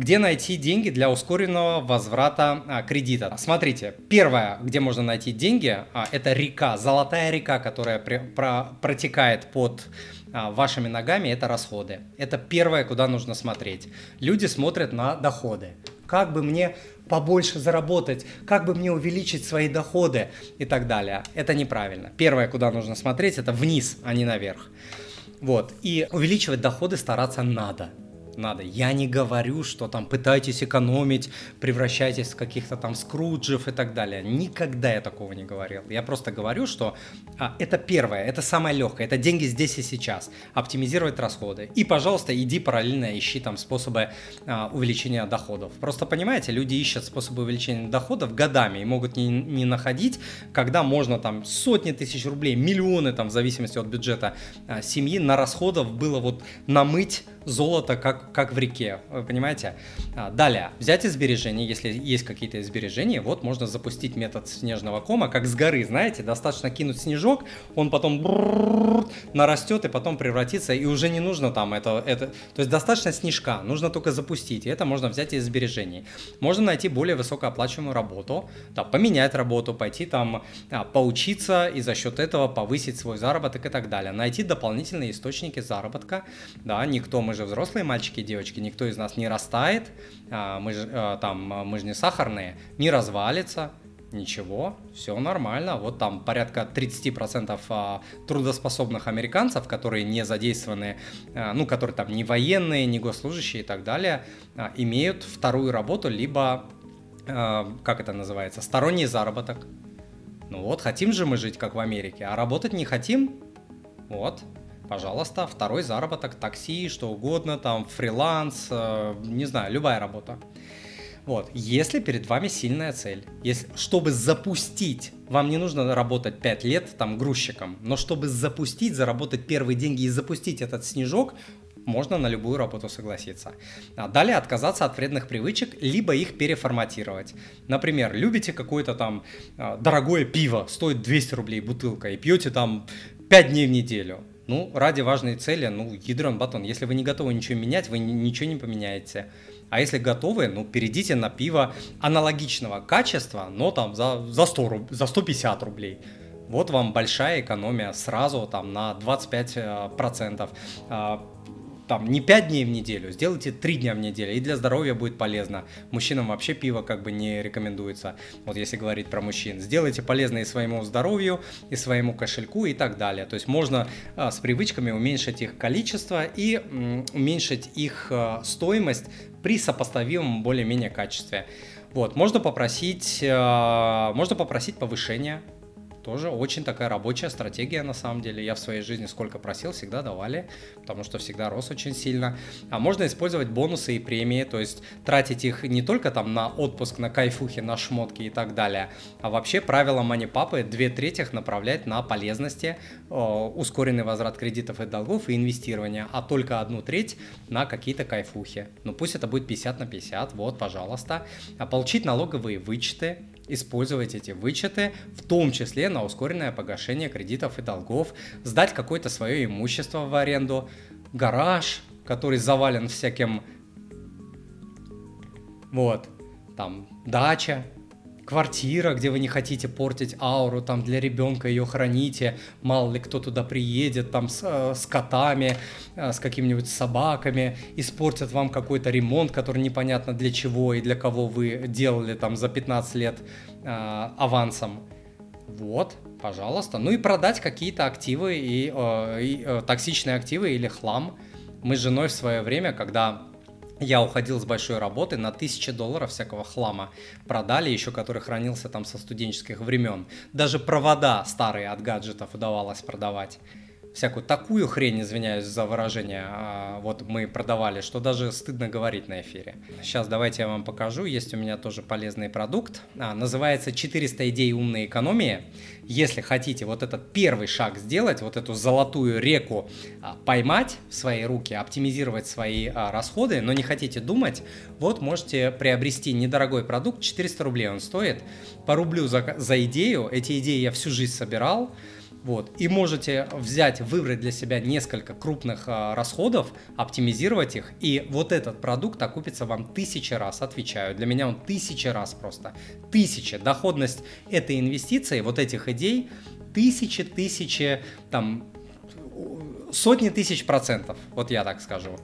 Где найти деньги для ускоренного возврата а, кредита? Смотрите, первое, где можно найти деньги, а, это река, золотая река, которая протекает под а, вашими ногами, это расходы. Это первое, куда нужно смотреть. Люди смотрят на доходы. Как бы мне побольше заработать, как бы мне увеличить свои доходы и так далее. Это неправильно. Первое, куда нужно смотреть, это вниз, а не наверх. Вот. И увеличивать доходы стараться надо надо. Я не говорю, что там пытайтесь экономить, превращайтесь в каких-то там скруджев и так далее. Никогда я такого не говорил. Я просто говорю, что а, это первое, это самое легкое, это деньги здесь и сейчас. Оптимизировать расходы. И, пожалуйста, иди параллельно ищи там способы а, увеличения доходов. Просто понимаете, люди ищут способы увеличения доходов годами и могут не, не находить, когда можно там сотни тысяч рублей, миллионы там в зависимости от бюджета а, семьи на расходов было вот намыть золото как, как в реке, вы понимаете? А, далее, взять из если есть какие-то сбережения, вот можно запустить метод снежного кома, как с горы, знаете, достаточно кинуть снежок, он потом нарастет и потом превратится, и уже не нужно там это, это, то есть достаточно снежка, нужно только запустить, и это можно взять из сбережений. Можно найти более высокооплачиваемую работу, да, поменять работу, пойти там а, поучиться и за счет этого повысить свой заработок и так далее. Найти дополнительные источники заработка, да, никто, мы же взрослые мальчики и девочки, никто из нас не растает, а, мы же, а, там, а, мы же не сахарные, не развалится, ничего, все нормально. Вот там порядка 30% трудоспособных американцев, которые не задействованы, ну, которые там не военные, не госслужащие и так далее, имеют вторую работу, либо, как это называется, сторонний заработок. Ну вот, хотим же мы жить, как в Америке, а работать не хотим, вот, пожалуйста, второй заработок, такси, что угодно, там, фриланс, э, не знаю, любая работа. Вот, если перед вами сильная цель, если, чтобы запустить, вам не нужно работать 5 лет там грузчиком, но чтобы запустить, заработать первые деньги и запустить этот снежок, можно на любую работу согласиться. А далее отказаться от вредных привычек, либо их переформатировать. Например, любите какое-то там э, дорогое пиво, стоит 200 рублей бутылка, и пьете там 5 дней в неделю. Ну, ради важной цели, ну, ядрен батон. Если вы не готовы ничего менять, вы ничего не поменяете. А если готовы, ну, перейдите на пиво аналогичного качества, но там за, за, 100, за 150 рублей. Вот вам большая экономия сразу там на 25% там не 5 дней в неделю, сделайте 3 дня в неделю, и для здоровья будет полезно. Мужчинам вообще пиво как бы не рекомендуется, вот если говорить про мужчин. Сделайте полезно и своему здоровью, и своему кошельку и так далее. То есть можно а, с привычками уменьшить их количество и м, уменьшить их а, стоимость при сопоставимом более-менее качестве. Вот, можно попросить, а, можно попросить повышения тоже очень такая рабочая стратегия на самом деле. Я в своей жизни сколько просил, всегда давали, потому что всегда рос очень сильно. А можно использовать бонусы и премии, то есть тратить их не только там на отпуск, на кайфухи, на шмотки и так далее, а вообще правило мани-папы две трети направлять на полезности, э, ускоренный возврат кредитов и долгов и инвестирования, а только одну треть на какие-то кайфухи. Ну пусть это будет 50 на 50, вот, пожалуйста. А получить налоговые вычеты, использовать эти вычеты, в том числе на ускоренное погашение кредитов и долгов, сдать какое-то свое имущество в аренду, гараж, который завален всяким, вот, там, дача, квартира, где вы не хотите портить ауру, там для ребенка ее храните, мало ли кто туда приедет, там с, э, с котами, э, с какими-нибудь собаками, испортят вам какой-то ремонт, который непонятно для чего и для кого вы делали там за 15 лет э, авансом. Вот, пожалуйста. Ну и продать какие-то активы и, э, и э, токсичные активы или хлам. Мы с женой в свое время, когда я уходил с большой работы на тысячи долларов всякого хлама. Продали еще, который хранился там со студенческих времен. Даже провода старые от гаджетов удавалось продавать всякую такую хрень, извиняюсь за выражение, а, вот мы продавали, что даже стыдно говорить на эфире. Сейчас давайте я вам покажу, есть у меня тоже полезный продукт, а, называется 400 идей умной экономии. Если хотите вот этот первый шаг сделать, вот эту золотую реку а, поймать в свои руки, оптимизировать свои расходы, но не хотите думать, вот можете приобрести недорогой продукт, 400 рублей он стоит, по рублю за, за идею, эти идеи я всю жизнь собирал, Вот. И можете взять, выбрать для себя несколько крупных а, расходов, оптимизировать их, и вот этот продукт окупится вам тысячи раз, отвечаю. Для меня он тысячи раз просто. Тысячи. Доходность этой инвестиции, вот этих идей, тысячи, тысячи, там, сотни тысяч процентов, вот я так скажу.